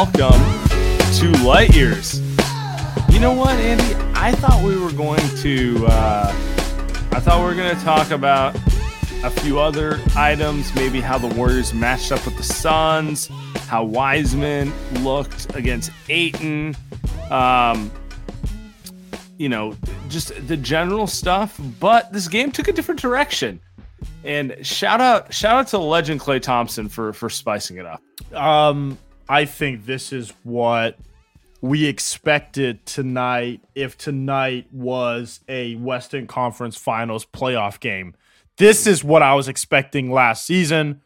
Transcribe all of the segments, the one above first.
Welcome to Light Years. You know what, Andy? I thought we were going to. Uh, I thought we were going to talk about a few other items, maybe how the Warriors matched up with the Suns, how Wiseman looked against Ayton. Um, you know, just the general stuff. But this game took a different direction. And shout out, shout out to legend Klay Thompson for for spicing it up. Um, I think this is what we expected tonight. If tonight was a Western Conference Finals playoff game, this is what I was expecting last season.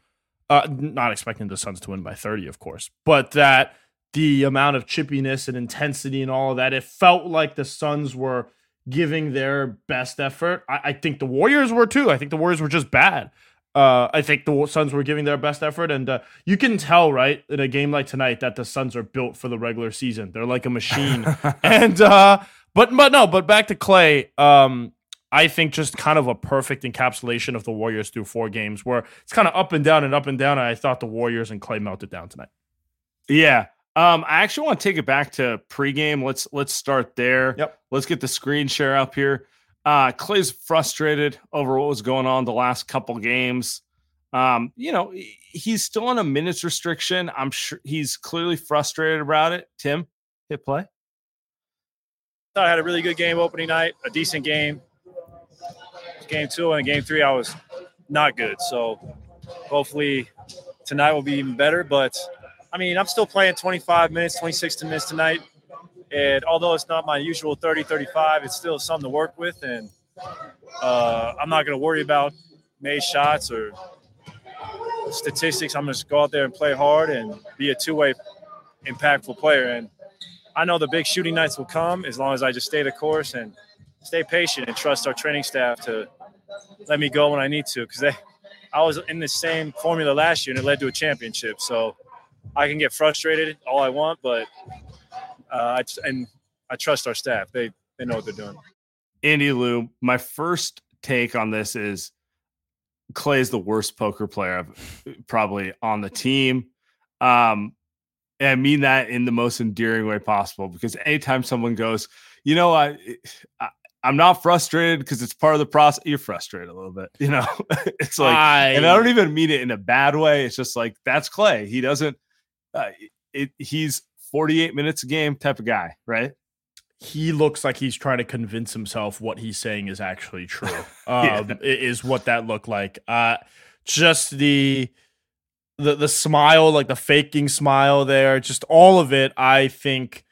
Uh, not expecting the Suns to win by 30, of course, but that the amount of chippiness and intensity and all of that, it felt like the Suns were giving their best effort. I, I think the Warriors were too. I think the Warriors were just bad. Uh, I think the Suns were giving their best effort, and uh, you can tell, right, in a game like tonight, that the Suns are built for the regular season. They're like a machine, and uh, but but no, but back to Klay. Um, I think just kind of a perfect encapsulation of the Warriors through four games, where it's kind of up and down and up and down. And I thought the Warriors and Klay melted down tonight. Yeah. Um, I actually want to take it back to pregame. Let's let's start there. Yep. Let's get the screen share up here. Uh, Klay's frustrated over what was going on the last couple games. Um, you know, he's still on a minutes restriction. I'm sure he's clearly frustrated about it. Tim, hit play. thought I had a really good game opening night, a decent game. Game two and game three, I was not good. So hopefully tonight will be even better. But I mean, I'm still playing 25 minutes, 26 minutes tonight. And although it's not my usual 30, 35, it's still something to work with. And uh, I'm not going to worry about made shots or statistics. I'm going to go out there and play hard and be a two way impactful player. And I know the big shooting nights will come as long as I just stay the course and stay patient and trust our training staff to let me go when I need to. Because I was in the same formula last year and it led to a championship. So I can get frustrated all I want, but uh, I, and I trust our staff. They they know what they're doing. Andy Lou, my first take on this is Klay is the worst poker player I've, probably on the team. Um, and I mean that in the most endearing way possible because anytime someone goes, you know, I, I I'm not frustrated because it's part of the process. You're frustrated a little bit, you know. it's like, I, and I don't even mean it in a bad way. It's just like that's Klay. He doesn't. Uh, it, he's 48 minutes a game type of guy, right? he looks like he's trying to convince himself what he's saying is actually true. Yeah. Um, i- is what that looked like. Uh, just the the the smile, like the faking smile there, just all of it. I think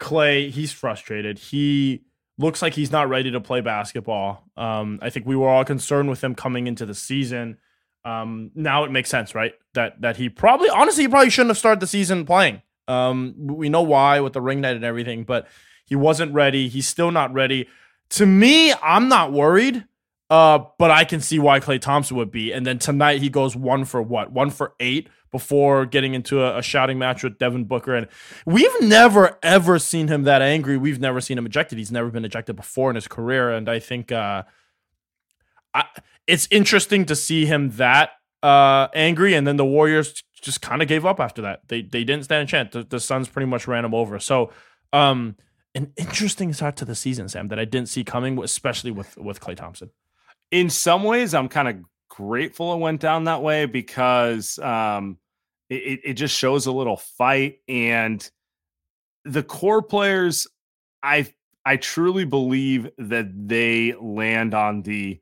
Klay, he's frustrated. He looks like he's not ready to play basketball. Um, I think we were all concerned with him coming into the season. Um, now it makes sense, right? That that he probably, honestly, he probably shouldn't have started the season playing. Um, we know why with the ring night and everything, but he wasn't ready. He's still not ready. To me, I'm not worried. Uh, but I can see why Klay Thompson would be. And then tonight he goes one for what? One for eight, before getting into a, a, shouting match with Devin Booker. And we've never, ever seen him that angry. We've never seen him ejected. He's never been ejected before in his career. And I think uh, I, it's interesting to see him that uh, angry. And then the Warriors just kind of gave up after that. They, they didn't stand a chance. The, the Suns pretty much ran them over. So, um, an interesting start to the season, Sam, that I didn't see coming, especially with with Klay Thompson. In some ways, I'm kind of grateful it went down that way because um, it, it just shows a little fight and the core players. I I truly believe that they land on the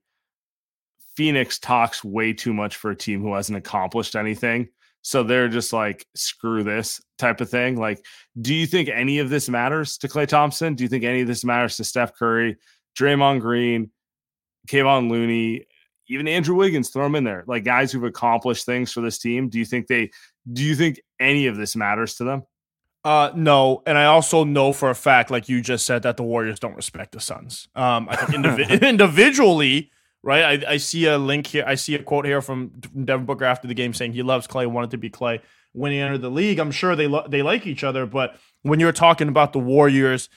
Phoenix talks way too much for a team who hasn't accomplished anything. So they're just like, screw this type of thing. Like, do you think any of this matters to Klay Thompson? Do you think any of this matters to Steph Curry, Draymond Green, Kevon Looney, even Andrew Wiggins? Throw them in there, like guys who've accomplished things for this team. Do you think they? Do you think any of this matters to them? Uh, no, and I also know for a fact, like you just said, that the Warriors don't respect the Suns. Um, I think indiv- individually, right? I, I see a link here. I see a quote here from Devin Booker after the game saying he loves Klay, wanted to be Klay when he entered the league. I'm sure they lo- they like each other, but when you're talking about the Warriors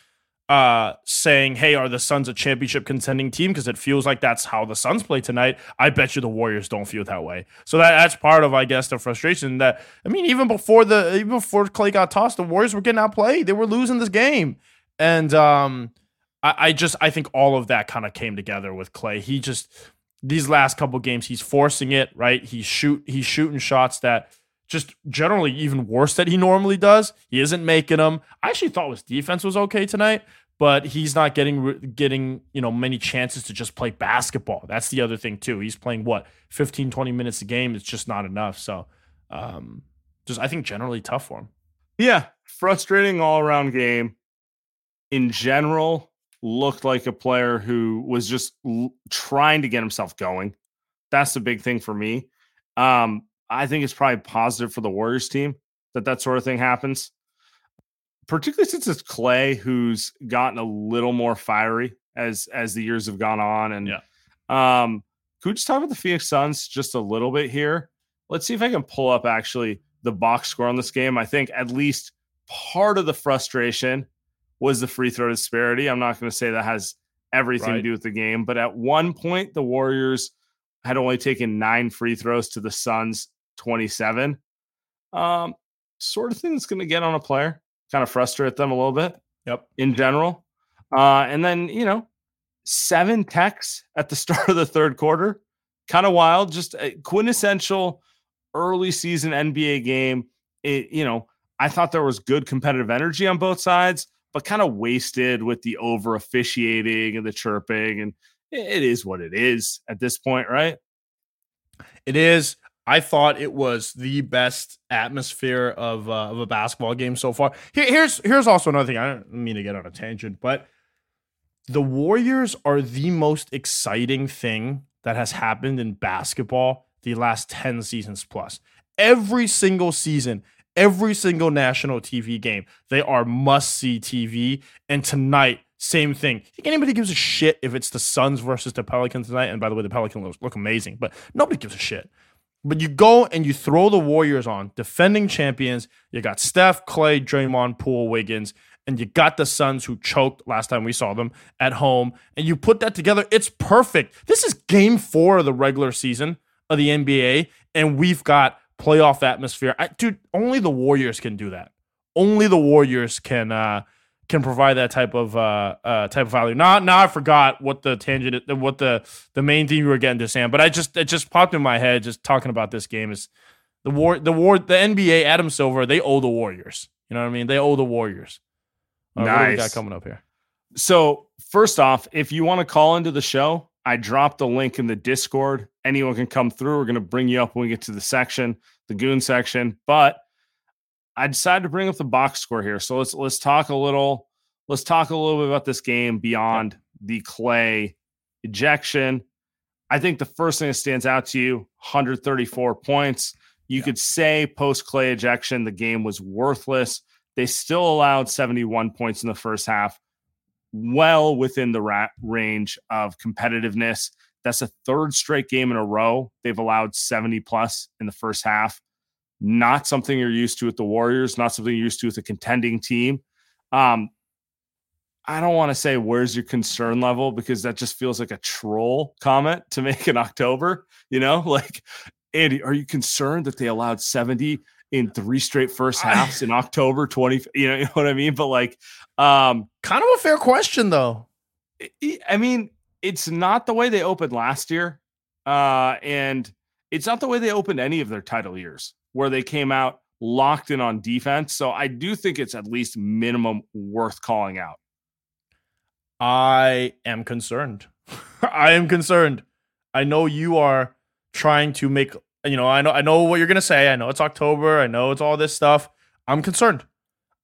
uh, saying, "Hey, are the Suns a championship contending team?" because it feels like that's how the Suns play tonight. I bet you the Warriors don't feel that way. So that that's part of, I guess, the frustration. That I mean, even before the even before Klay got tossed, the Warriors were getting outplayed. They were losing this game, and um, I, I just I think all of that kind of came together with Klay. He just these last couple games he's forcing it right. He's shoot he's shooting shots that just generally even worse that he normally does. He isn't making them. I actually thought his defense was okay tonight, but he's not getting getting, you know, many chances to just play basketball. That's the other thing too. He's playing what, 15 20 minutes a game. It's just not enough. So, um just I think generally tough for him. Yeah, frustrating all-around game. In general, looked like a player who was just l- trying to get himself going. That's the big thing for me. Um, I think it's probably positive for the Warriors team that that sort of thing happens, particularly since it's Klay who's gotten a little more fiery as as the years have gone on. And yeah. um, could we just talk about the Phoenix Suns just a little bit here? Let's see if I can pull up actually the box score on this game. I think at least part of the frustration was the free throw disparity. I'm not going to say that has everything right. to do with the game, but at one point, the Warriors had only taken nine free throws to the Suns 27. Um, sort of thing that's going to get on a player, kind of frustrate them a little bit. Yep. In general. Uh, and then, you know, seven techs at the start of the third quarter. Kind of wild, just a quintessential early season NBA game. It, you know, I thought there was good competitive energy on both sides but kind of wasted with the over officiating and the chirping. And it is what it is at this point, right? It is. I thought it was the best atmosphere of, uh, of a basketball game so far. Here, here's here's also another thing. I don't mean to get on a tangent, but the Warriors are the most exciting thing that has happened in basketball the last 10 seasons plus. Every single season, every single national TV game. They are must see TV. And tonight, same thing. Anybody gives a shit if it's the Suns versus the Pelicans tonight? And by the way, the Pelicans look, look amazing, but nobody gives a shit. But you go and you throw the Warriors on, defending champions. You got Steph, Klay, Draymond, Poole, Wiggins, and you got the Suns who choked last time we saw them at home. And you put that together, it's perfect. This is game four of the regular season of the NBA, and we've got playoff atmosphere. I, dude, only the Warriors can do that. Only the Warriors can uh, can provide that type of uh, uh, type of value. Now, now I forgot what the tangent, what the the main theme you were getting to, Sam. But I just it just popped in my head just talking about this game is the war, the war, the NBA. Adam Silver, they owe the Warriors. You know what I mean? They owe the Warriors. Uh, nice. What do we got coming up here? So first off, if you want to call into the show, I dropped the link in the Discord. Anyone can come through. We're going to bring you up when we get to the section, the goon section. But I decided to bring up the box score here. So let's let's talk a little. Let's talk a little bit about this game beyond the Klay ejection. I think the first thing that stands out to you: 134 points. You yeah. could say post Klay ejection, the game was worthless. They still allowed 71 points in the first half well within the ra- range of competitiveness. That's a third straight game in a row. They've allowed 70 plus in the first half. not something you're used to with the Warriors, not something you're used to with a contending team. Um, I don't want to say where's your concern level because that just feels like a troll comment to make in October. You know, like Andy, are you concerned that they allowed 70 in three straight first halves in October 20? You know, you know what I mean? But like, um, kind of a fair question though. I mean, it's not the way they opened last year. Uh, and it's not the way they opened any of their title years where they came out locked in on defense. So I do think it's at least minimum worth calling out. I am concerned. I am concerned. I know you are trying to make you know, I know I know what you're gonna say. I know it's October, I know it's all this stuff. I'm concerned.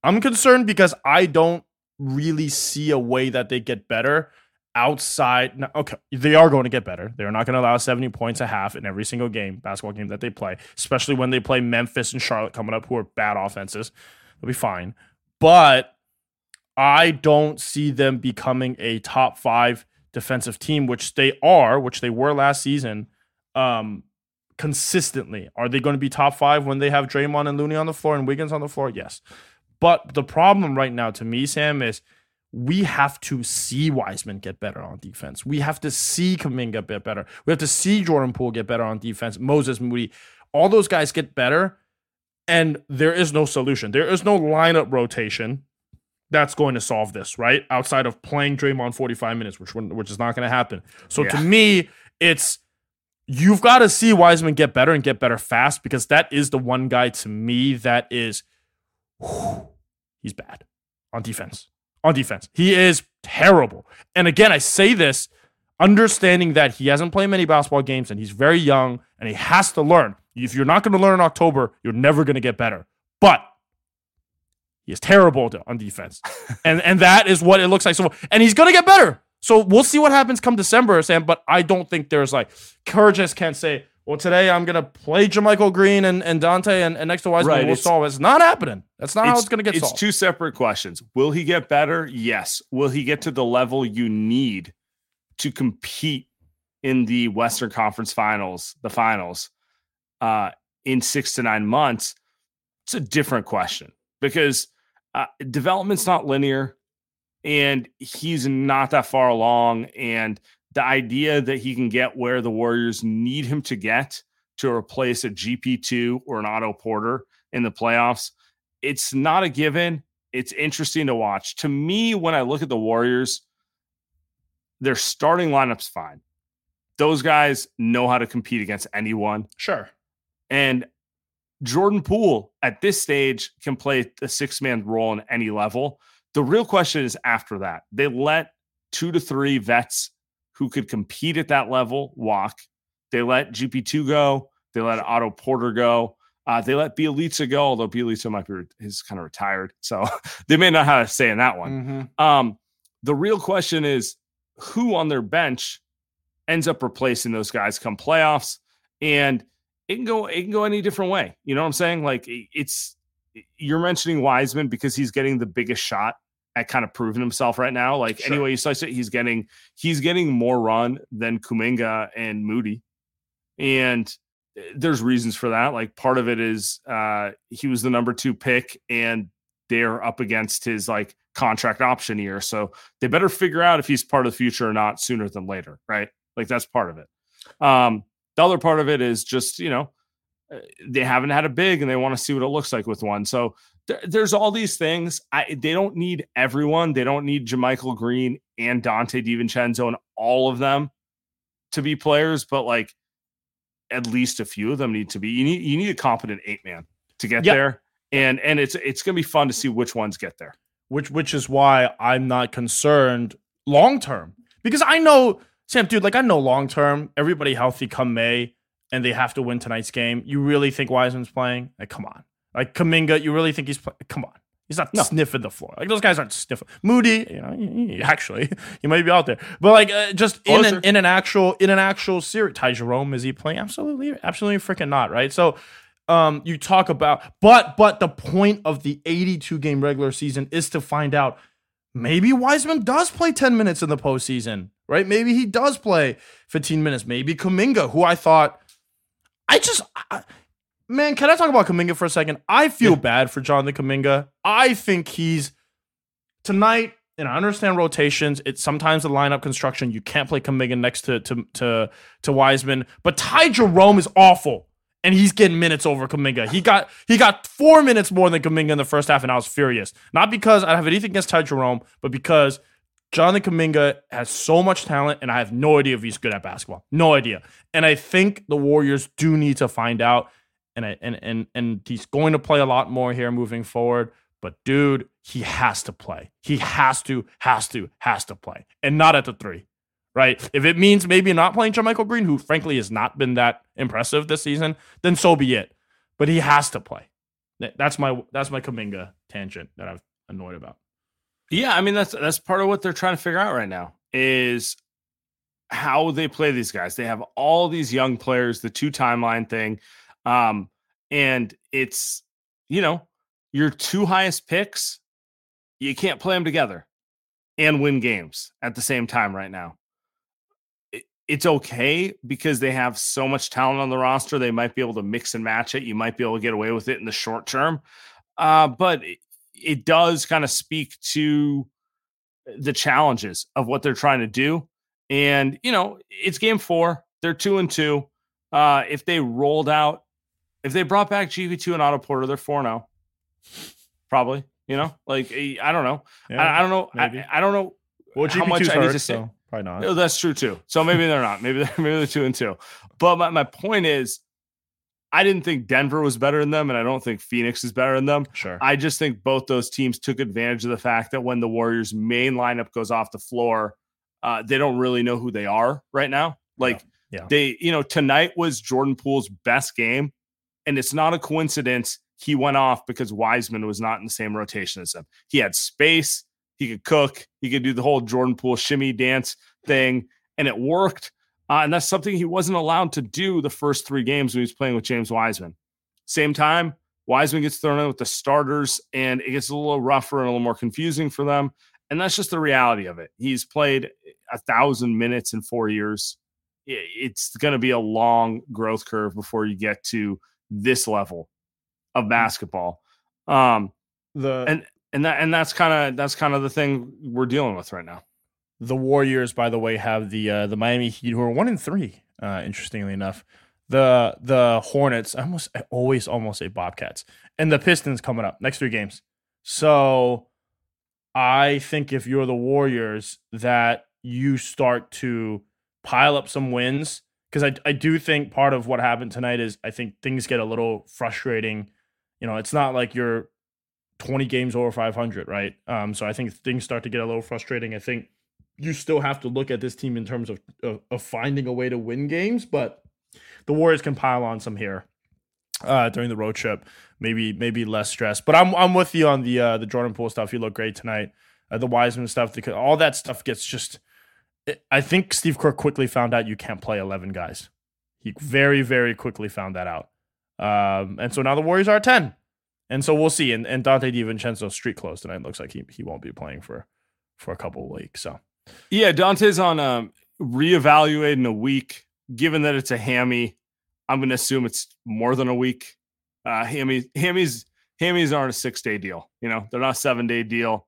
I'm concerned because I don't really see a way that they get better outside. Now, Okay, they are going to get better. They're not going to allow 70 points a half in every single game, basketball game that they play, especially when they play Memphis and Charlotte coming up, who are bad offenses. They'll be fine. But I don't see them becoming a top five defensive team, which they are, which they were last season. Um, consistently, are they going to be top five when they have Draymond and Looney on the floor and Wiggins on the floor? Yes. But the problem right now to me, Sam, is we have to see Wiseman get better on defense. We have to see Kuminga get better. We have to see Jordan Poole get better on defense. Moses Moody, all those guys get better, and there is no solution. There is no lineup rotation that's going to solve this, right? Outside of playing Draymond 45 minutes, which which is not going to happen. So yeah. to me, it's you've got to see Wiseman get better and get better fast because that is the one guy to me that is whew, he's bad on defense on defense. He is terrible. And again, I say this understanding that he hasn't played many basketball games and he's very young and he has to learn. If you're not going to learn in October, you're never going to get better. But he is terrible on defense. and and that is what it looks like. So and he's going to get better. So we'll see what happens come December, Sam, but I don't think there's like Kurgis can't say well, today I'm gonna play JaMychal Green and, and Donte and, and next to Wiseman. Right, we'll solve it. It's not happening. That's not how it's gonna get solved. it's solved. two separate questions. Will he get better? Yes. Will he get to the level you need to compete in the Western Conference Finals, the finals, uh, in six to nine months? It's a different question because uh, development's not linear, and he's not that far along, and the idea that he can get where the Warriors need him to get to replace a GP2 or an Otto Porter in the playoffs, it's not a given. It's interesting to watch. To me, when I look at the Warriors, their starting lineup's fine. Those guys know how to compete against anyone. Sure. And Jordan Poole at this stage can play a six man role in any level. The real question is after that. They let two to three vets who could compete at that level walk. They let GP2 go. They let Otto Porter go. Uh, they let Bjelica go, although Bjelica might be is kind of retired, so they may not have a say in that one. Mm-hmm. Um, the real question is who on their bench ends up replacing those guys come playoffs, and it can go it can go any different way. You know what I'm saying? Like it's you're mentioning Wiseman because he's getting the biggest shot at kind of proving himself right now. Like sure. anyway you slice it, he's getting he's getting more run than Kuminga and Moody. And eh, there's reasons for that. Like part of it is uh he was the number two pick and they're up against his like contract option year. So they better figure out if he's part of the future or not sooner than later, right? Like that's part of it. Um the other part of it is just, you know, eh, they haven't had a big and they want to see what it looks like with one. So there's all these things. I they don't need everyone. They don't need JaMychal Green and Donte DiVincenzo and all of them to be players, but like at least a few of them need to be. You need you need a competent eight man to get yep. there. And and it's it's gonna be fun to see which ones get there. Which which is why I'm not concerned long term. Because I know Sam, dude, like I know long term, everybody healthy come May and they have to win tonight's game. You really think Wiseman's playing? Like, come on. Like Kuminga, you really think he's play- come on? He's not no. sniffing the floor. Like those guys aren't sniffing. Moody, you know, actually, he might be out there, but like uh, just in an, in an actual in an actual series, Ty Jerome is he playing? Absolutely, absolutely freaking not. Right. So, um, you talk about, but but the point of the 82 game regular season is to find out maybe Wiseman does play 10 minutes in the postseason, right? Maybe he does play 15 minutes. Maybe Kuminga, who I thought, I just. I, Man, can I talk about Kuminga for a second? I feel yeah. bad for Jonathan Kuminga. I think he's tonight, and I understand rotations. It's sometimes the lineup construction. You can't play Kuminga next to to to, to Wiseman, but Ty Jerome is awful. And he's getting minutes over Kuminga. He got he got four minutes more than Kuminga in the first half, and I was furious. Not because I have anything against Ty Jerome, but because Jonathan Kuminga has so much talent, and I have no idea if he's good at basketball. No idea. And I think the Warriors do need to find out and and and and he's going to play a lot more here moving forward. But dude, he has to play. He has to, has to, has to play, and not at the three, right? If it means maybe not playing JaMychal Green, who frankly has not been that impressive this season, then so be it. But he has to play. That's my that's my Kuminga tangent that I've annoyed about. Yeah, I mean that's that's part of what they're trying to figure out right now is how they play these guys. They have all these young players, the two timeline thing. Um, and it's, you know, your two highest picks, you can't play them together and win games at the same time right now. it's okay because they have so much talent on the roster. They might be able to mix and match it. You might be able to get away with it in the short term. Uh, but it, does kind of speak to the challenges of what they're trying to do. And, you know, it's game four. They're two and two. Uh, if they rolled out if they brought back GP2 and Otto Porter, they're 4 0. Probably. You know, like, I don't know. Yeah, I, I, don't know. I, I, don't know well, how much I need to say. So probably not. Oh, that's true too. So maybe they're not. Maybe they're, maybe they're two and two. But my, my point is, I didn't think Denver was better than them, and I don't think Phoenix is better than them. Sure. I just think both those teams took advantage of the fact that when the Warriors' main lineup goes off the floor, uh, they don't really know who they are right now. Like, yeah. yeah. they, you know, tonight was Jordan Poole's best game and it's not a coincidence he went off because Wiseman was not in the same rotation as him. He had space, he could cook, he could do the whole Jordan Poole shimmy dance thing, and it worked. Uh, and that's something he wasn't allowed to do the first three games when he was playing with James Wiseman. Same time, Wiseman gets thrown in with the starters, and it gets a little rougher and a little more confusing for them. And that's just the reality of it. He's played a thousand minutes in four years. It's going to be a long growth curve before you get to this level of mm. basketball. Um, the and and that and that's kind of that's kind of the thing we're dealing with right now. The Warriors, by the way, have the uh, the Miami Heat, who are one in three. Uh, interestingly enough, the the Hornets, I almost I always almost say Bobcats, and the Pistons coming up next three games. So, I think if you're the Warriors, that you start to pile up some wins because I, I do think part of what happened tonight is I think things get a little frustrating. You know, it's not like you're 20 games over 500, right? Um, so I think things start to get a little frustrating. I think you still have to look at this team in terms of, of, of finding a way to win games, but the Warriors can pile on some here uh, during the road trip. Maybe maybe less stress. But I'm I'm with you on the uh, the Jordan Poole stuff. He looked great tonight. Uh, the Wiseman stuff, the, all that stuff gets just I think Steve Kerr quickly found out you can't play 11 guys. He very, very quickly found that out. Um, and so now the Warriors are 10. And so we'll see. And, and Donte DiVincenzo street closed tonight. Looks like he, he won't be playing for, for a couple weeks. So, yeah, Donte's on um, reevaluate in a week. Given that it's a hammy, I'm going to assume it's more than a week. Uh, hammy, hammies, hammies aren't a six day deal. You know, they're not a seven day deal.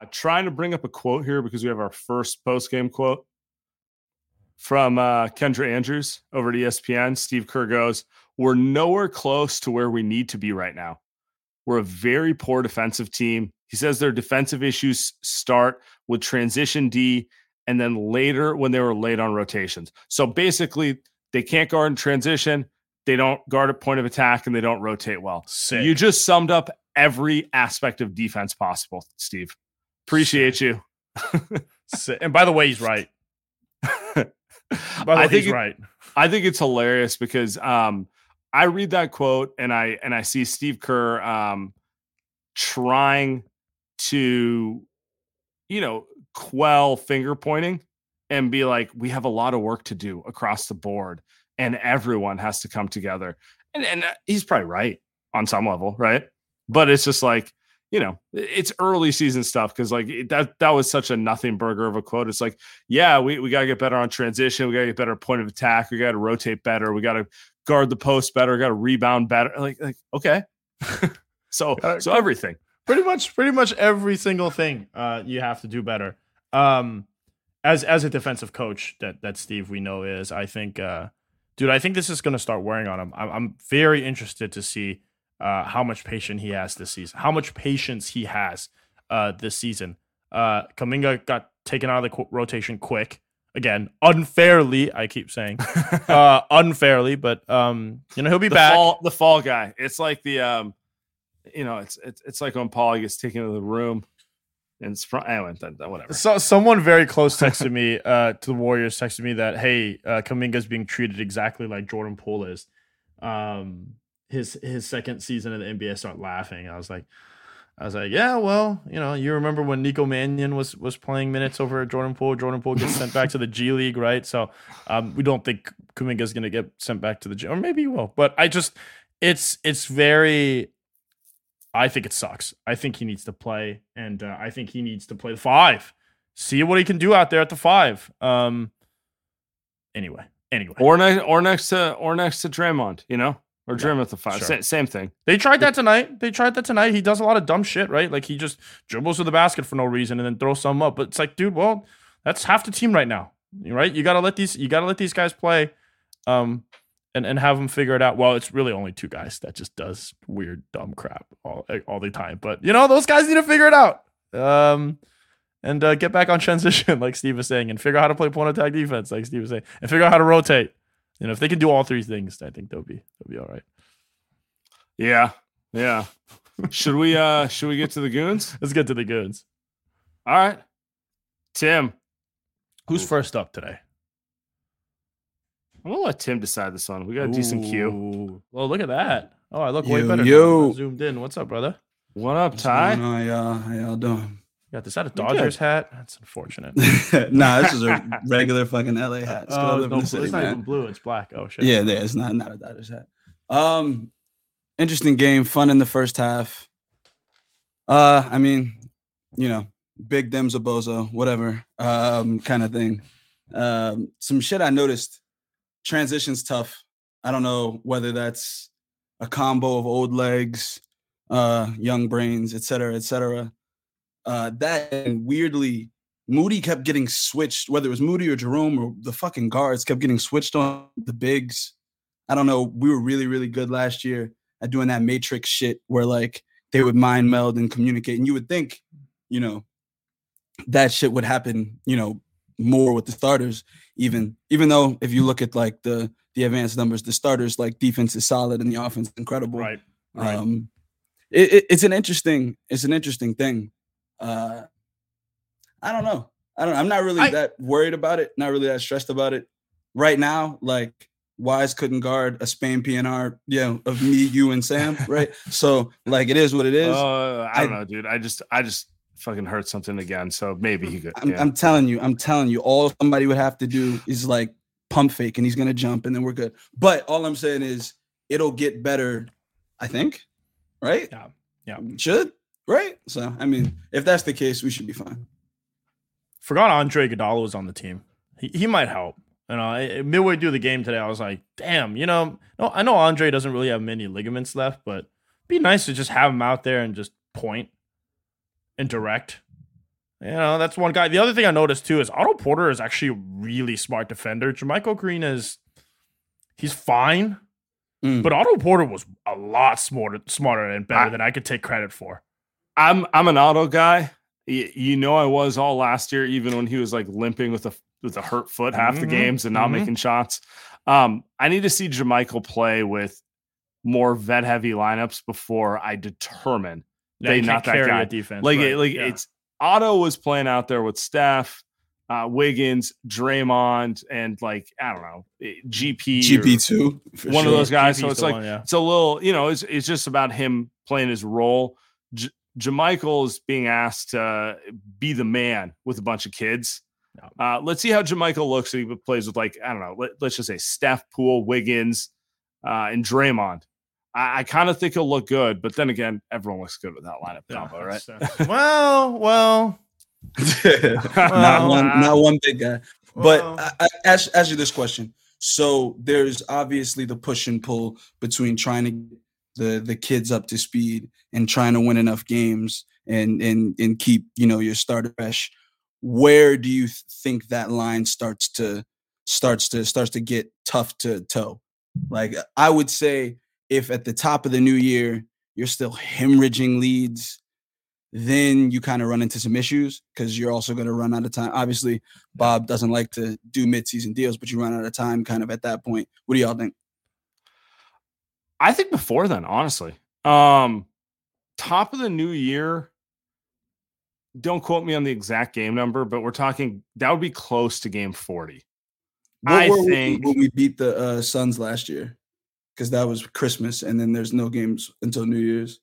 I'm trying to bring up a quote here because we have our first post game quote from uh, Kendra Andrews over at ESPN. Steve Kerr goes, We're nowhere close to where we need to be right now. We're a very poor defensive team. He says their defensive issues start with transition D and then later when they were late on rotations. So basically, they can't guard in transition they don't guard at point of attack, and they don't rotate well. Sick. You just summed up every aspect of defense possible, Steve. Appreciate you. And by the way, he's right. by the way, I think he's it- right. I think it's hilarious because um, I read that quote and I and I see Steve Kerr um, trying to, you know, quell finger pointing and be like, we have a lot of work to do across the board, and everyone has to come together. And and uh, he's probably right on some level, right? But it's just like you know, it's early season stuff because like that that was such a nothing burger of a quote. It's like, yeah, we, we gotta get better on transition, we gotta get better point of attack, we gotta rotate better, we gotta guard the post better, gotta rebound better. Like, like okay. so so everything. pretty much pretty much every single thing uh you have to do better um as as a defensive coach that that steve we know is i think uh dude i think this is going to start wearing on him I'm, I'm very interested to see uh how much patience he has this season how much patience he has uh this season uh kuminga got taken out of the qu- rotation quick again unfairly i keep saying uh unfairly but um you know he'll be The back fall the fall guy. It's like the um you know, it's it's it's like when Paul gets taken to the room and it's front anyway, whatever. So someone very close texted me uh, to the Warriors texted me that hey, uh, Kuminga's being treated exactly like Jordan Poole is. Um, his his second season in the NBA. Start laughing. I was like, I was like, yeah, well, you know, you remember when Nico Mannion was was playing minutes over at Jordan Poole. Jordan Poole gets sent back to the G League, right? So um, we don't think Kuminga's gonna get sent back to the G, or maybe he will. But I just, it's it's very. I think it sucks. I think he needs to play, and uh, I think he needs to play the five. See what he can do out there at the five. Um. Anyway, anyway, Or next or next to or next to Draymond, you know? Or Yeah, at the five. sure. Sa- same thing. they tried that tonight. They tried that tonight. He does a lot of dumb shit, right? Like he just dribbles to the basket for no reason and then throws some up. But it's like, dude, well, that's half the team right now, right? You gotta let these you gotta let these guys play, um, and and have them figure it out. Well, it's really only two guys that just does weird dumb crap all eh, all the time. But you know, those guys need to figure it out. Um. And uh, get back on transition, like Steve was saying, and figure out how to play point attack defense, like Steve was saying, and figure out how to rotate. You know, if they can do all three things, I think they'll be they'll be all right. Yeah. Yeah. should we uh should we get to the goons? Let's get to the goods. All right. Tim. Who's first up today? I'm gonna let Tim decide this one. We got a decent queue. Ooh. Well, look at that. Oh, I look way Yo, better. now. yo. I'm Zoomed in. What's up, brother? What up, What's Ty? going on, y'all? How y'all doing? Got this out of. Dodgers hat. That's unfortunate. nah, this is a regular fucking LA hat. It's Oh, no, it's city, not man. even blue. It's black. Oh shit. Yeah, yeah, it's not not a Dodgers hat. Um, interesting game, fun in the first half. Uh, I mean, you know, big Dems a bozo, whatever, um, kind of thing. Um, some shit I noticed. Transitions tough. I don't know whether that's a combo of old legs, uh, young brains, et cetera, et cetera. Uh, that and weirdly, Moody kept getting switched, whether it was Moody or Jerome or the fucking guards kept getting switched on the bigs. I don't know. We were really, really good last year at doing that matrix shit where like they would mind meld and communicate. And you would think, you know, that shit would happen, you know, more with the starters. Even even though if you look at like the the advanced numbers, the starters like defense is solid and the offense incredible. Right. Right. Um, it, it, it's an interesting it's an interesting thing. Uh, I don't know. I don't. I'm not really I- that worried about it. Not really that stressed about it right now. Like Wise couldn't guard a Spain PNR, you know, of me, you, and Sam, right? so like it is what it is. Uh, I don't I- know, dude. I just, I just fucking heard something again. So maybe he could. I'm, yeah. I'm telling you, I'm telling you, all somebody would have to do is like pump fake, and he's gonna jump, and then we're good. But all I'm saying is, it'll get better. I think, right? Yeah, yeah. Should right? So I mean, if that's the case, we should be fine. Forgot Andre Iguodala was on the team. He, he might help. You know, I- midway through the game today, I was like, damn, you know, no, I know Andre doesn't really have many ligaments left, but it'd be nice to just have him out there and just point and direct. You know, that's one guy. The other thing I noticed too is Otto Porter is actually a really smart defender. JaMychal Green is he's fine, Mm. but Otto Porter was a lot smarter, smarter and better I- than I could take credit for. I'm, I'm an Otto guy. Y- You know, I was all last year, even when he was like limping with a with a hurt foot half the Mhm, games and not mhm. making shots. Um, I need to see JaMychal play with more vet heavy lineups before I determine Yeah, They can't that carry guy. a defense. like right, it, like yeah. it's Otto was playing out there with Steph, uh, Wiggins, Draymond, and like I don't know eh, GP. GP two, one of those guys. So it's like one, yeah. it's a little, you know, it's it's just about him playing his role. J- JaMychal is being asked to be the man with a bunch of kids. Uh, let's see how JaMychal looks. He plays with like I don't know. Let, let's just say Steph, Poole, Wiggins, uh, and Draymond. I, I kind of think he'll look good, but then again, everyone looks good with that lineup Yeah, combo, right? that's, uh, well, well, not one, uh, not one big guy. But well. I, I, ask, ask you this question. So there's obviously the push and pull between trying to get the the kids up to speed and trying to win enough games and and and keep you know your starter fresh. Where do you think that line starts to starts to starts to get tough to toe? Like I would say, if at the top of the new year you're still hemorrhaging leads, then you kind of run into some issues because you're also going to run out of time. Obviously, Bob doesn't like to do mid-season deals, but you run out of time kind of at that point. What do y'all think? I think before then, honestly. Um, top of the new year. Don't quote me on the exact game number, but we're talking that would be close to game 40. What I were we think- when we beat the uh, Suns last year? Because that was Christmas, and then there's no games until New Year's.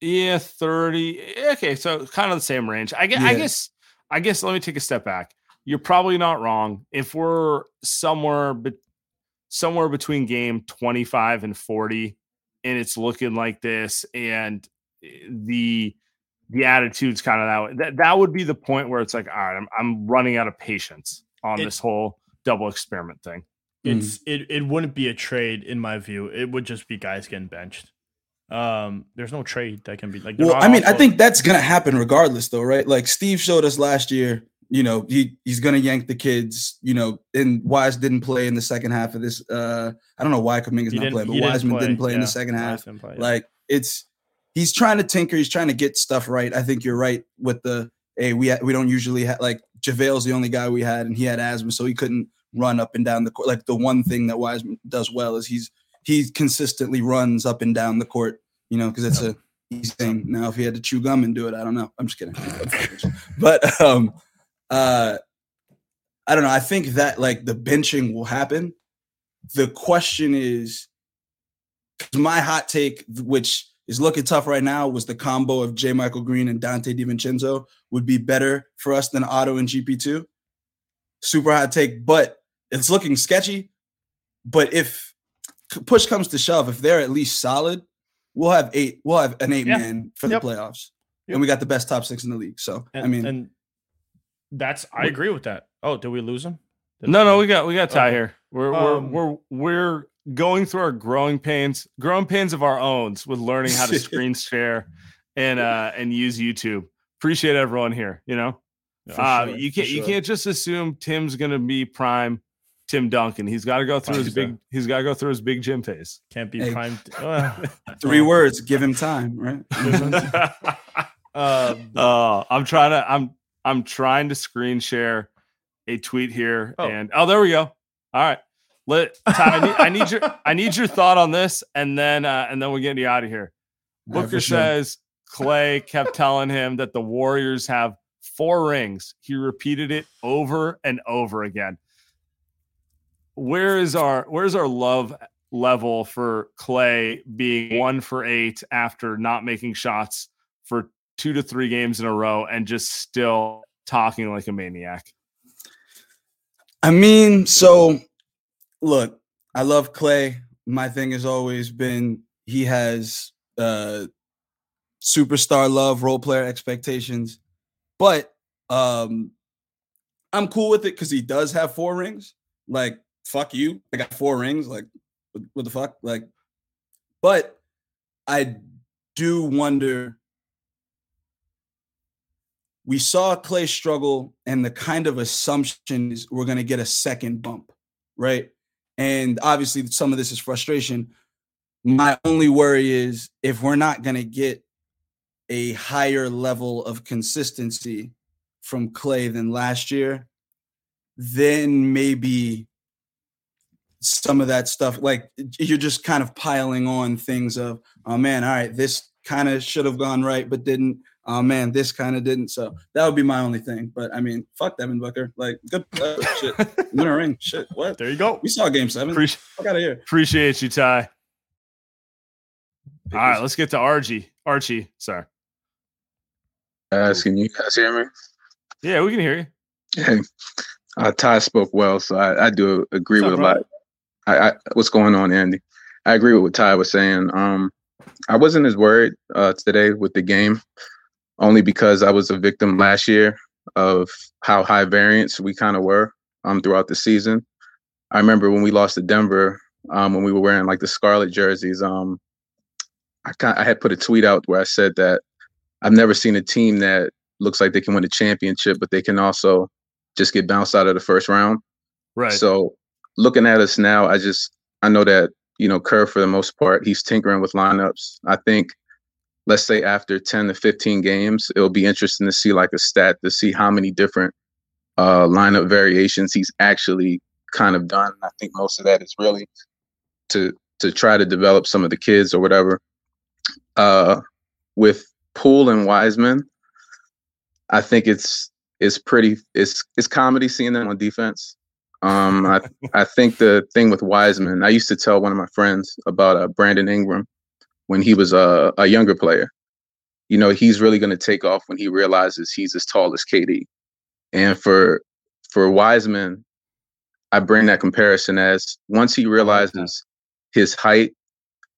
Yeah, 30. Okay, so kind of the same range. I guess, I guess, I guess let me take a step back. You're probably not wrong. If we're somewhere but somewhere between game 25 and 40 and it's looking like this and eh, the the attitude's kind of that way, that, that would be the point where it's like, all right, I'm, I'm running out of patience on It- this whole double experiment thing. It's it, it wouldn't be a trade in my view. It would just be guys getting benched. Um, there's no trade that can be like. Well, I mean, I think that's gonna happen regardless, though, right? Like Steve showed us last year. You know, he he's gonna yank the kids. You know, and Wise didn't play in the second half of this. Uh, I don't know why Kuminga's he not playing, but Wiseman didn't play in the second half. Play, yeah. Like it's he's trying to tinker. He's trying to get stuff right. I think you're right with the hey we ha- we don't usually have like JaVale's the only guy we had and he had asthma, so he couldn't run up and down the court. Like the one thing that Wiseman does well is he's he consistently runs up and down the court. You know, because it's a easy thing. Now if he had to chew gum and do it, I don't know. I'm just kidding. but um uh I don't know. I think that like the benching will happen. The question is my hot take, which is looking tough right now, was the combo of JaMychal Green and Donte DiVincenzo would be better for us than Otto and GP2. Super hot take, but it's looking sketchy. But if push comes to shove, if they're at least solid, we'll have eight. We'll have an eight Yeah. man for Yep. the playoffs, Yep. and we got the best top six in the league. So And, I mean, and that's I agree with that. Oh, did we lose him? Did- No, no, we got we got Ty Okay. here. We're Um, we're we're we're going through our growing pains, growing pains of our own with learning how to screen share and uh and use YouTube. Appreciate everyone here. You know, for uh, sure, you can't you can't just assume Tim's gonna be prime Tim Duncan. He's got to go through his big. He's got to go through his big gym phase. Can't be Hey. prime. Three words. Give him time, right? um, Uh, I'm trying to. I'm. I'm trying to screen share a tweet here, Oh. and oh, there we go. All right, let Ty, I, need, I need your. I need your thought on this, and then uh, and then we're getting you out of here. Booker for sure. says Clay kept telling him that the Warriors have four rings. He repeated it over and over again. Where is our where's our love level for Clay being one for eight after not making shots for two to three games in a row and just still talking like a maniac? I mean, so look, I love Klay. My thing has always been he has uh superstar love, role player expectations. But um I'm cool with it because he does have four rings. Like, fuck you. I got four rings. Like, what, what the fuck? Like, but I do wonder. We saw Klay struggle, and the kind of assumptions we're going to get a second bump, right? And obviously, some of this is frustration. My only worry is if we're not going to get a higher level of consistency from Klay than last year, then maybe some of that stuff, like you're just kind of piling on things of, oh man, all right, this kind of should have gone right, but didn't. Oh man, this kind of didn't. So that would be my only thing. But I mean, fuck Devin Booker. Like, good uh, shit. Win a ring. Shit. What? there you go. We saw game seven. Appreciate, Fuck out of here. appreciate you, Ty. All right, let's get to Archie. Archie, sorry. Guys, can you guys hear me? Yeah, we can hear you. Hey, uh, Ty spoke well, so I, I do agree What's with up, a bro? lot. I, I, what's going on, Andy? I agree with what Ty was saying. Um, I wasn't as worried uh, today with the game, only because I was a victim last year of how high variance we kind of were um, throughout the season. I remember when we lost to Denver, um, when we were wearing like the scarlet jerseys. Um, I kind I had put a tweet out where I said that I've never seen a team that looks like they can win a championship, but they can also just get bounced out of the first round. Right. So looking at us now, I just I know that you know Kerr for the most part he's tinkering with lineups. I think let's say after 10 to 15 games, it'll be interesting to see like a stat to see how many different uh, lineup variations he's actually kind of done. I think most of that is really to to try to develop some of the kids or whatever. Uh, with Poole and Wiseman, I think it's it's pretty it's it's comedy seeing them on defense. Um, I I think the thing with Wiseman, I used to tell one of my friends about uh, Brandon Ingram when he was a, a younger player. You know, he's really going to take off when he realizes he's as tall as KD. And for for Wiseman, I bring that comparison as once he realizes his height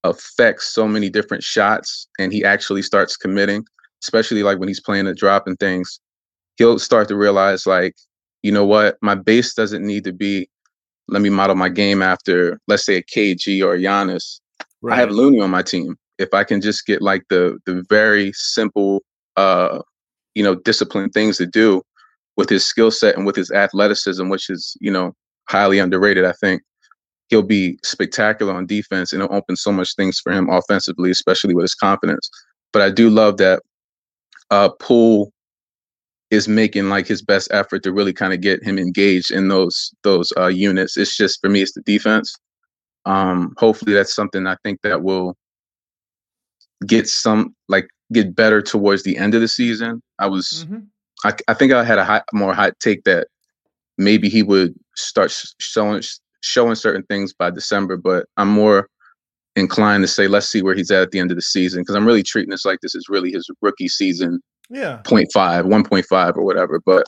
affects so many different shots and he actually starts committing, especially like when he's playing a drop and things, he'll start to realize like, you know what, my base doesn't need to be let me model my game after, let's say a KG or a Giannis. I have Looney on my team. If I can just get like the the very simple uh you know disciplined things to do with his skill set and with his athleticism, which is, you know, highly underrated, I think he'll be spectacular on defense and it'll open so much things for him offensively, especially with his confidence. But I do love that uh Poole is making like his best effort to really kind of get him engaged in those those uh units. It's just for me, it's the defense. Um, hopefully that's something I think that will get some like get better towards the end of the season. I was Mhm. I, I think I had a hot, more hot take that maybe he would start showing showing certain things by December, but I'm more inclined to say let's see where he's at at the end of the season because I'm really treating this like this is really his rookie season Yeah. 0.5, 1.5 or whatever. But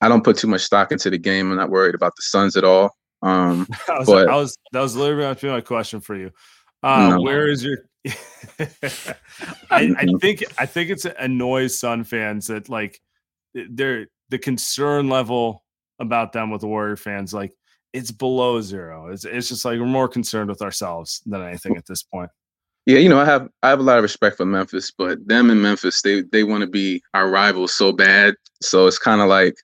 I don't put too much stock into the game. I'm not worried about the Suns at all. Um, I was, But- I was that was literally going to be my question for you. Uh, No. Where is your? I, I think I think it's annoys Sun fans that like they're the concern level about them with the Warrior fans like it's below zero. It's it's just like we're more concerned with ourselves than anything at this point. yeah, you know, I have I have a lot of respect for Memphis, but them in Memphis, they they want to be our rivals so bad. So it's kind of like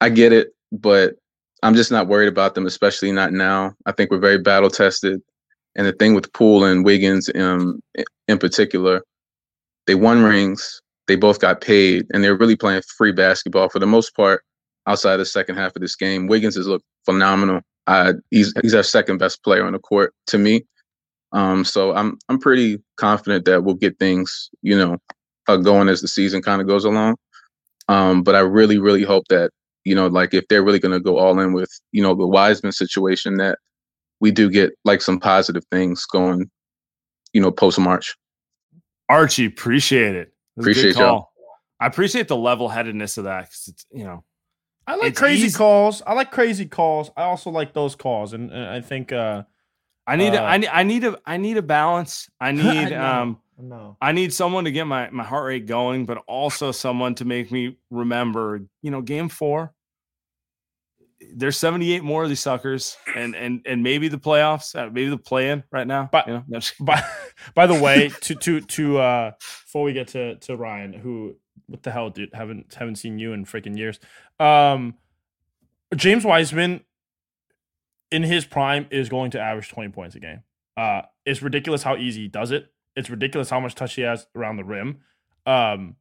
I get it, but I'm just not worried about them, especially not now. I think we're very battle tested. And the thing with Poole and Wiggins um, in particular, they won rings. They both got paid, and they're really playing free basketball for the most part. Outside the second half of this game, Wiggins has looked phenomenal. He's he's our second best player on the court to me. Um, so I'm I'm pretty confident that we'll get things, you know, uh, going as the season kind of goes along. Um, but I really, really hope that you know, like if they're really going to go all in with you know the Wiseman situation, that we do get like some positive things going, you know, post March. Archie, appreciate it. Appreciate y'all. I appreciate the level headedness of that because it's you know. I like crazy easy. calls. I like crazy calls. I also like those calls, and, and I think uh, I need, uh, a, I need, I need a, I need a balance. I need, I um, no. I need someone to get my my heart rate going, but also someone to make me remember. You know, game four. There's 78 more of these suckers, and and and maybe the playoffs, uh, maybe the play-in right now. But you know, by by the way, to to to uh, before we get to to Ryan, who what the hell, dude, haven't haven't seen you in freaking years. Um, James Wiseman in his prime is going to average 20 points a game. Uh, it's ridiculous how easy he does it. It's ridiculous how much touch he has around the rim. Um,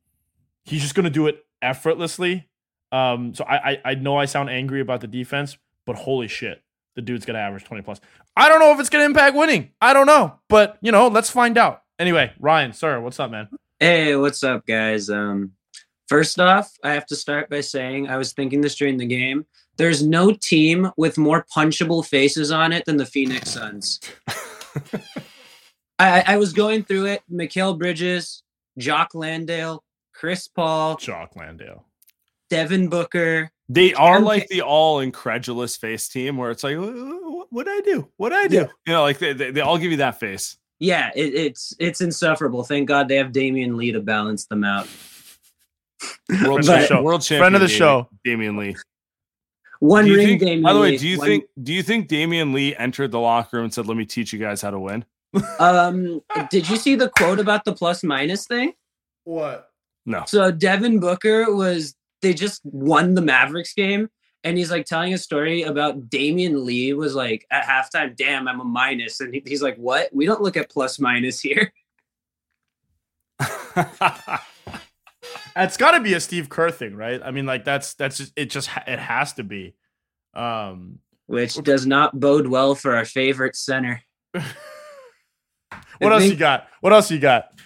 he's just going to do it effortlessly. Um, so I, I I know I sound angry about the defense, but holy shit, the dude's going to average 20 plus. I don't know if it's going to impact winning. I don't know, but you know, let's find out. Anyway, Ryan, sir, what's up, man? Hey, what's up, guys? Um, first off, I have to start by saying I was thinking this during the game. There's no team with more punchable faces on it than the Phoenix Suns. I, I was going through it. Mikal Bridges, Jock Landale, Chris Paul, Jock Landale, Devin Booker. They are like the all incredulous face team where it's like, what do I do? What do I do? Yeah. You know, like they, they, they, all give you that face. Yeah, it, it's it's insufferable. Thank God they have Damion Lee to balance them out. World, but, show, world champion, friend of the show, Damion Lee. One ring, think, Damion By the way, do you one, think do you think Damion Lee entered the locker room and said, "Let me teach you guys how to win"? Um, did you see the quote about the plus minus thing? What? No. So Devin Booker was they just won the Mavericks game, and he's like telling a story about Damion Lee was like at halftime, "Damn, I'm a minus," and he, he's like, "What? We don't look at plus minus here." It's got to be a Steve Kerr thing, right? I mean, like that's that's just it. Just it has to be. Um, which does not bode well for our favorite center. what else think, you got? What else you got?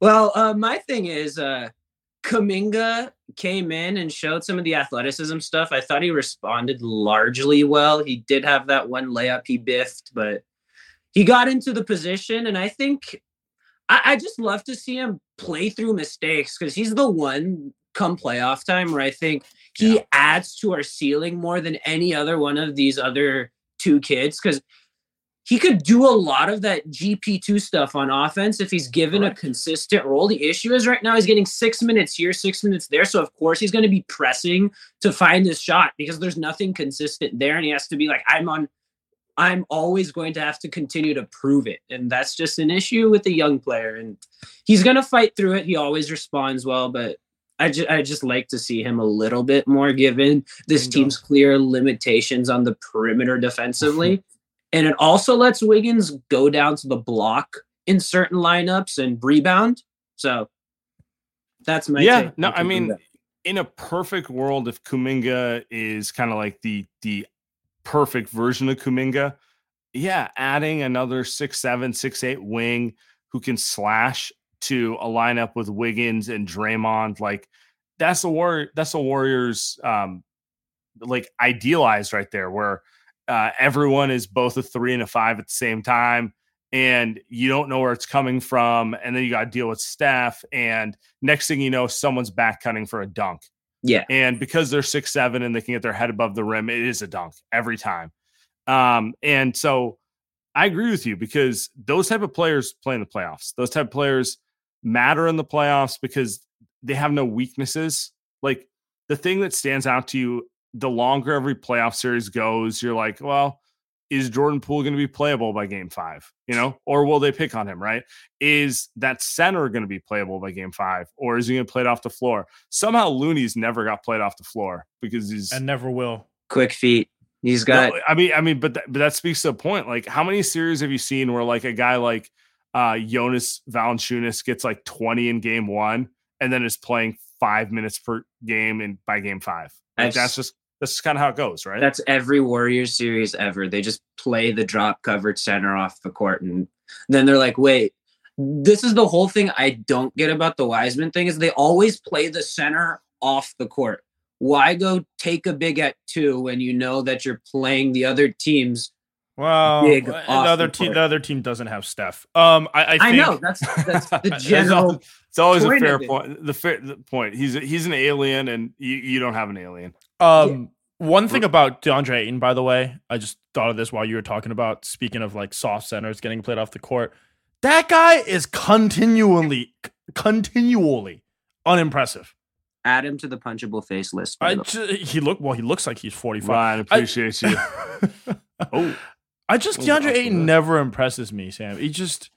Well, uh, my thing is, uh, Kuminga came in and showed some of the athleticism stuff. I thought he responded largely well. He did have that one layup he biffed, but he got into the position, and I think I, I just love to see him play through mistakes because he's the one come playoff time where I think he yeah. adds to our ceiling more than any other one of these other two kids because he could do a lot of that GP2 stuff on offense if he's given a consistent role. The issue is right now he's getting six minutes here, six minutes there. So, of course, he's going to be pressing to find his shot because there's nothing consistent there. And he has to be like, I'm on I'm always going to have to continue to prove it. And that's just an issue with a young player. And he's going to fight through it. He always responds well, but I, ju- I just like to see him a little bit more given this team's clear limitations on the perimeter defensively. and it also lets Wiggins go down to the block in certain lineups and rebound. So that's my yeah. No, I mean, in a perfect world, if Kuminga is kind of like the the perfect version of Kuminga. Yeah, adding another six seven, six eight wing who can slash to a lineup with Wiggins and Draymond, like that's a war. That's a Warriors um, like idealized right there, where uh, everyone is both a three and a five at the same time, and you don't know where it's coming from, and then you got to deal with Steph. and next thing you know, someone's back cutting for a dunk. Yeah. And because they're six seven and they can get their head above the rim, it is a dunk every time. Um, and so I agree with you because those type of players play in the playoffs. Those type of players matter in the playoffs because they have no weaknesses. Like the thing that stands out to you, the longer every playoff series goes, you're like, well, is Jordan Poole going to be playable by game five? You know, or will they pick on him, right? Is that center going to be playable by game five, or is he going to play it off the floor? Somehow Looney's never got played off the floor because he's and never will. Quick feet. He's got. No, I mean, I mean, but that, but that speaks to a point. Like, how many series have you seen where like a guy like uh Jonas Valanciunas gets like 20 in game one and then is playing five minutes per game in by game five? Like, I've that's just that's kind of how it goes, right? That's every Warriors series ever. They just play the drop covered center off the court, and then they're like, "Wait, this is the whole thing I don't get about the Wiseman thing is they always play the center off the court. Why go take a big at two when you know that you're playing the other teams? Well, Big the other the team, court. the other team doesn't have Steph. Um, I, I, I, know that's that's the general. al- it's always a fair it. point. The fair the point. He's a, he's an alien, and you, you don't have an alien. Um, one thing about DeAndre Ayton, by the way, I just thought of this while you were talking about speaking of like soft centers getting played off the court. That guy is continually, continually unimpressive. Add him to the punchable face list. I the ju- he look well. He looks like he's forty five. Ryan, appreciate you. oh, I just What was DeAndre Ayton never impresses me, Sam. He just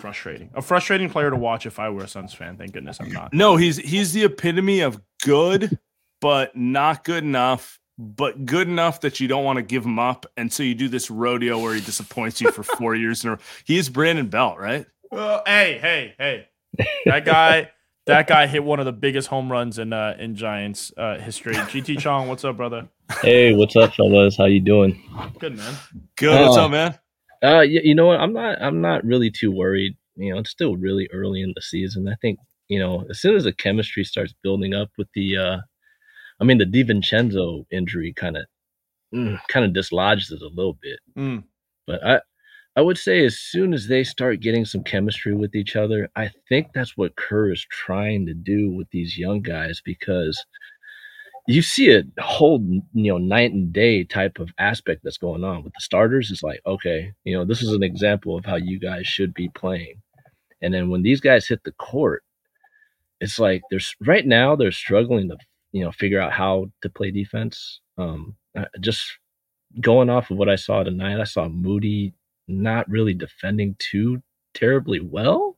frustrating. A frustrating player to watch if I were a Suns fan. Thank goodness I'm not. No, he's he's the epitome of good, but not good enough, but good enough that you don't want to give him up, and so you do this rodeo where he disappoints you for four years in a row. He is Brandon Belt, right? Well, hey, hey, hey! That guy, that guy hit one of the biggest home runs in uh, in Giants uh, history. GT Chong, what's up, brother? Hey, what's up, fellas? How you doing? Good man. Good. What's Oh. up, man? Uh, you, you know what? I'm not. I'm not really too worried. You know, it's still really early in the season. I think you know, as soon as the chemistry starts building up with the, uh, I mean, the DiVincenzo injury kind of, kind of dislodges it a little bit. Mm. But I, I would say as soon as they start getting some chemistry with each other, I think that's what Kerr is trying to do with these young guys because you see a whole you know night and day type of aspect that's going on with the starters. It's like okay, you know this is an example of how you guys should be playing, and then when these guys hit the court, it's like there's right now they're struggling to you know figure out how to play defense. Um, just going off of what I saw tonight, I saw Moody not really defending too terribly well.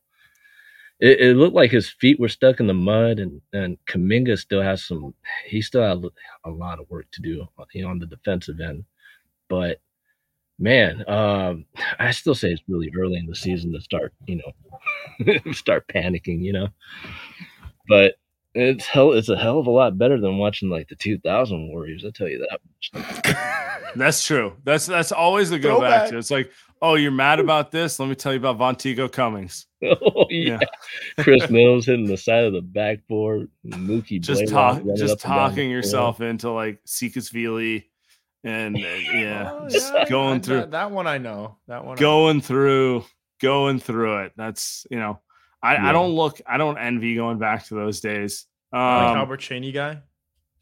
It, it looked like his feet were stuck in the mud, and and Kuminga still has some. He still has a lot of work to do, you know, on the defensive end. But man, um, I still say it's really early in the season to start, you know, start panicking, you know. But it's hell. It's a hell of a lot better than watching like the 2000 Warriors. I tell you that. That's true. That's that's always the go back Throwback. to. It's like, oh, you're mad about this? Let me tell you about Vonteego Cummings. oh yeah. Chris Mills hitting the side of the backboard. Mookie Just Blaylock talk, just up and talking floor. yourself into like Tskitishvili and uh, yeah, Oh, just yeah, going I- through, that, that one. I know that one. I going through, going through it. That's you know, I, Yeah. I don't look, I don't envy going back to those days. like Um, Albert Cheney guy,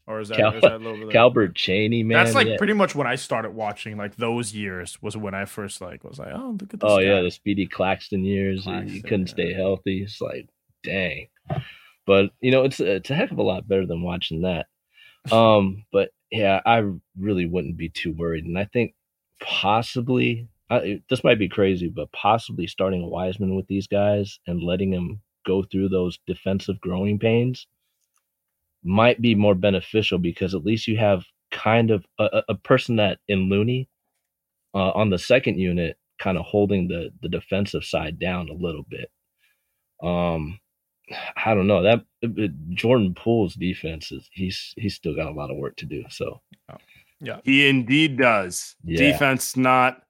or is that, Cal- is that a little bit? Calbert Cheney, man. That's like yeah. pretty much when I started watching. Like those years was when I first like was like, oh look at this. Oh guy. yeah, the Speedy Claxton years. he- he couldn't yeah. stay healthy. It's like, dang. But you know, it's a, it's a heck of a lot better than watching that. Um, but yeah, I really wouldn't be too worried, and I think possibly I, this might be crazy, but possibly starting a Wiseman with these guys and letting him go through those defensive growing pains might be more beneficial because at least you have kind of a, a- a person that in Looney uh, on the second unit kind of holding the the defensive side down a little bit. Um, I don't know that Jordan Poole's defense is he's he's still got a lot of work to do. So yeah, he indeed does. Yeah. Defense not,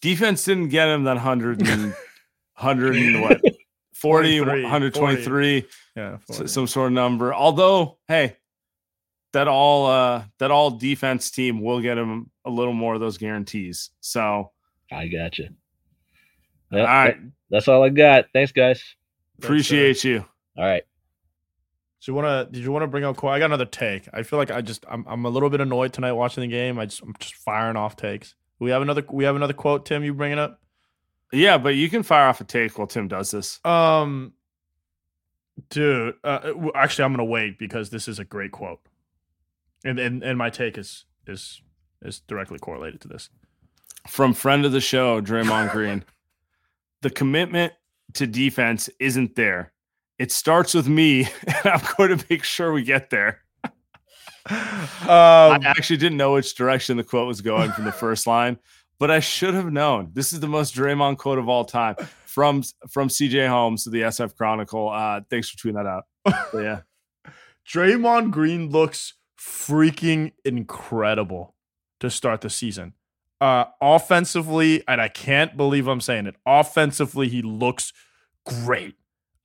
defense didn't get him that hundred and hundred and what. 40, 43, 123. yeah. 40. some sort of number. Although, hey, that all uh that all defense team will get him a little more of those guarantees. So I got you. all right, that's all I got. Thanks, guys. appreciate you. All right. So you wanna? Did you want to bring up? I got another take. I feel like I just I'm I'm a little bit annoyed tonight watching the game. I just I'm just firing off takes. We have another we have another quote. Tim, you bringing up. Yeah, but you can fire off a take while Tim does this. Um, dude. Uh, actually, I'm gonna wait because this is a great quote, and and and my take is is is directly correlated to this. From friend of the show, Draymond Green. the commitment to defense isn't there. It starts with me, and I'm going to make sure we get there. I actually didn't know which direction the quote was going from the first line, but I should have known. This is the most Draymond quote of all time from from CJ Holmes to the SF Chronicle. Uh, thanks for tweeting that out. But yeah, Draymond Green looks freaking incredible to start the season. Uh, offensively, and I can't believe I'm saying it. Offensively, he looks great.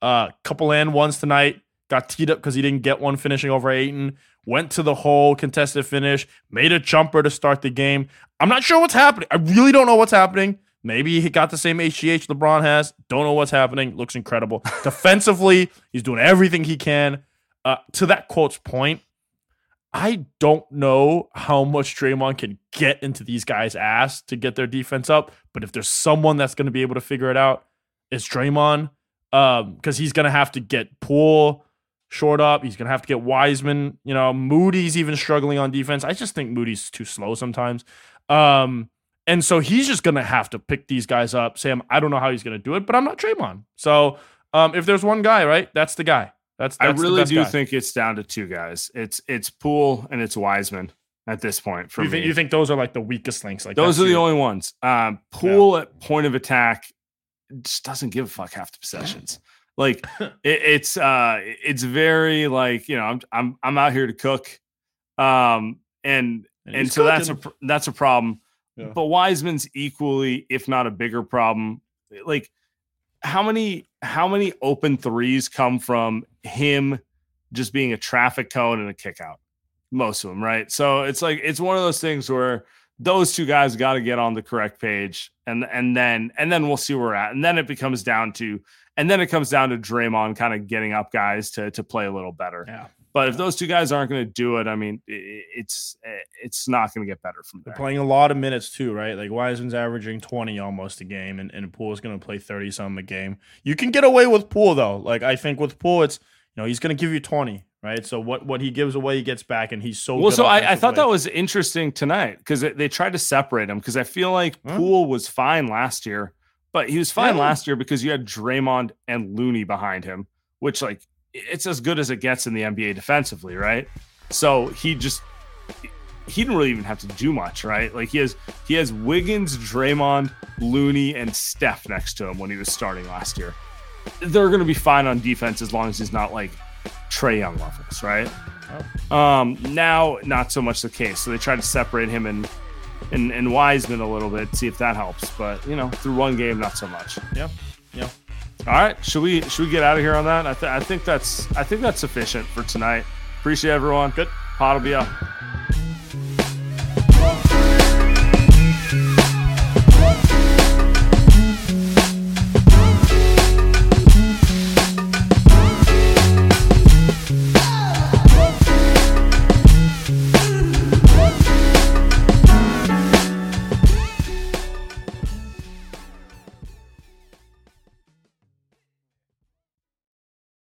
A uh, couple and ones tonight. Got teed up because he didn't get one finishing over Ayton, Went to the hole, contested finish, made a jumper to start the game. I'm not sure what's happening. I really don't know what's happening. Maybe he got the same HGH LeBron has. Don't know what's happening. Looks incredible. Defensively, he's doing everything he can. Uh, to that quote's point, I don't know how much Draymond can get into these guys' ass to get their defense up. But if there's someone that's going to be able to figure it out, it's Draymond. Um, because he's going to have to get Poole short up. He's going to have to get Wiseman. You know, Moody's even struggling on defense. I just think Moody's too slow sometimes. Um, and so he's just going to have to pick these guys up. Sam, I don't know how he's going to do it, but I'm not Draymond. So um, if there's one guy, right, that's the guy. That's, that's I really do guy. think it's down to two guys. It's it's Poole and it's Wiseman at this point. For you think me. you think those are like the weakest links? Like those are the only ones. Um, Poole yeah. at point of attack just doesn't give a fuck half the possessions. Like it, it's uh it's very like you know I'm I'm I'm out here to cook, um and and, and so cooking. that's a that's a problem. Yeah. But Wiseman's equally, if not a bigger problem. Like how many how many open threes come from him just being a traffic cone and a kick out? Most of them, right? So it's like it's one of those things where those two guys got to get on the correct page and and then and then we'll see where we're at. And then it becomes down to and then it comes down to Draymond kind of getting up guys to to play a little better. Yeah. But if those two guys aren't going to do it, I mean, it's eh, it's not going to get better from there. They're playing a lot of minutes too, right? Like Wiseman's averaging twenty almost a game, and, and Poole's going to play thirty some a game. You can get away with Poole though. Like I think with Poole, it's you know he's going to give you twenty, right? So what what he gives away, he gets back, and he's so well. so I, I, thought that was interesting tonight because they tried to separate him because I feel like huh? Poole was fine last year, but he was fine yeah. last year because you had Draymond and Looney behind him, which like it's as good as it gets in the NBA defensively, right? So he just he didn't really even have to do much, right? Like he has he has Wiggins, Draymond, Looney, and Steph next to him when he was starting last year. They're going to be fine on defense as long as he's not like Trae Young levels, right? Oh. Um, now not so much the case. So they tried to separate him and and and Wiseman a little bit, see if that helps. But you know, through one game, not so much. Yeah, yeah. All right, should we should we get out of here on that? I, th- I think that's I think that's sufficient for tonight. Appreciate everyone. Good. Pod will be up.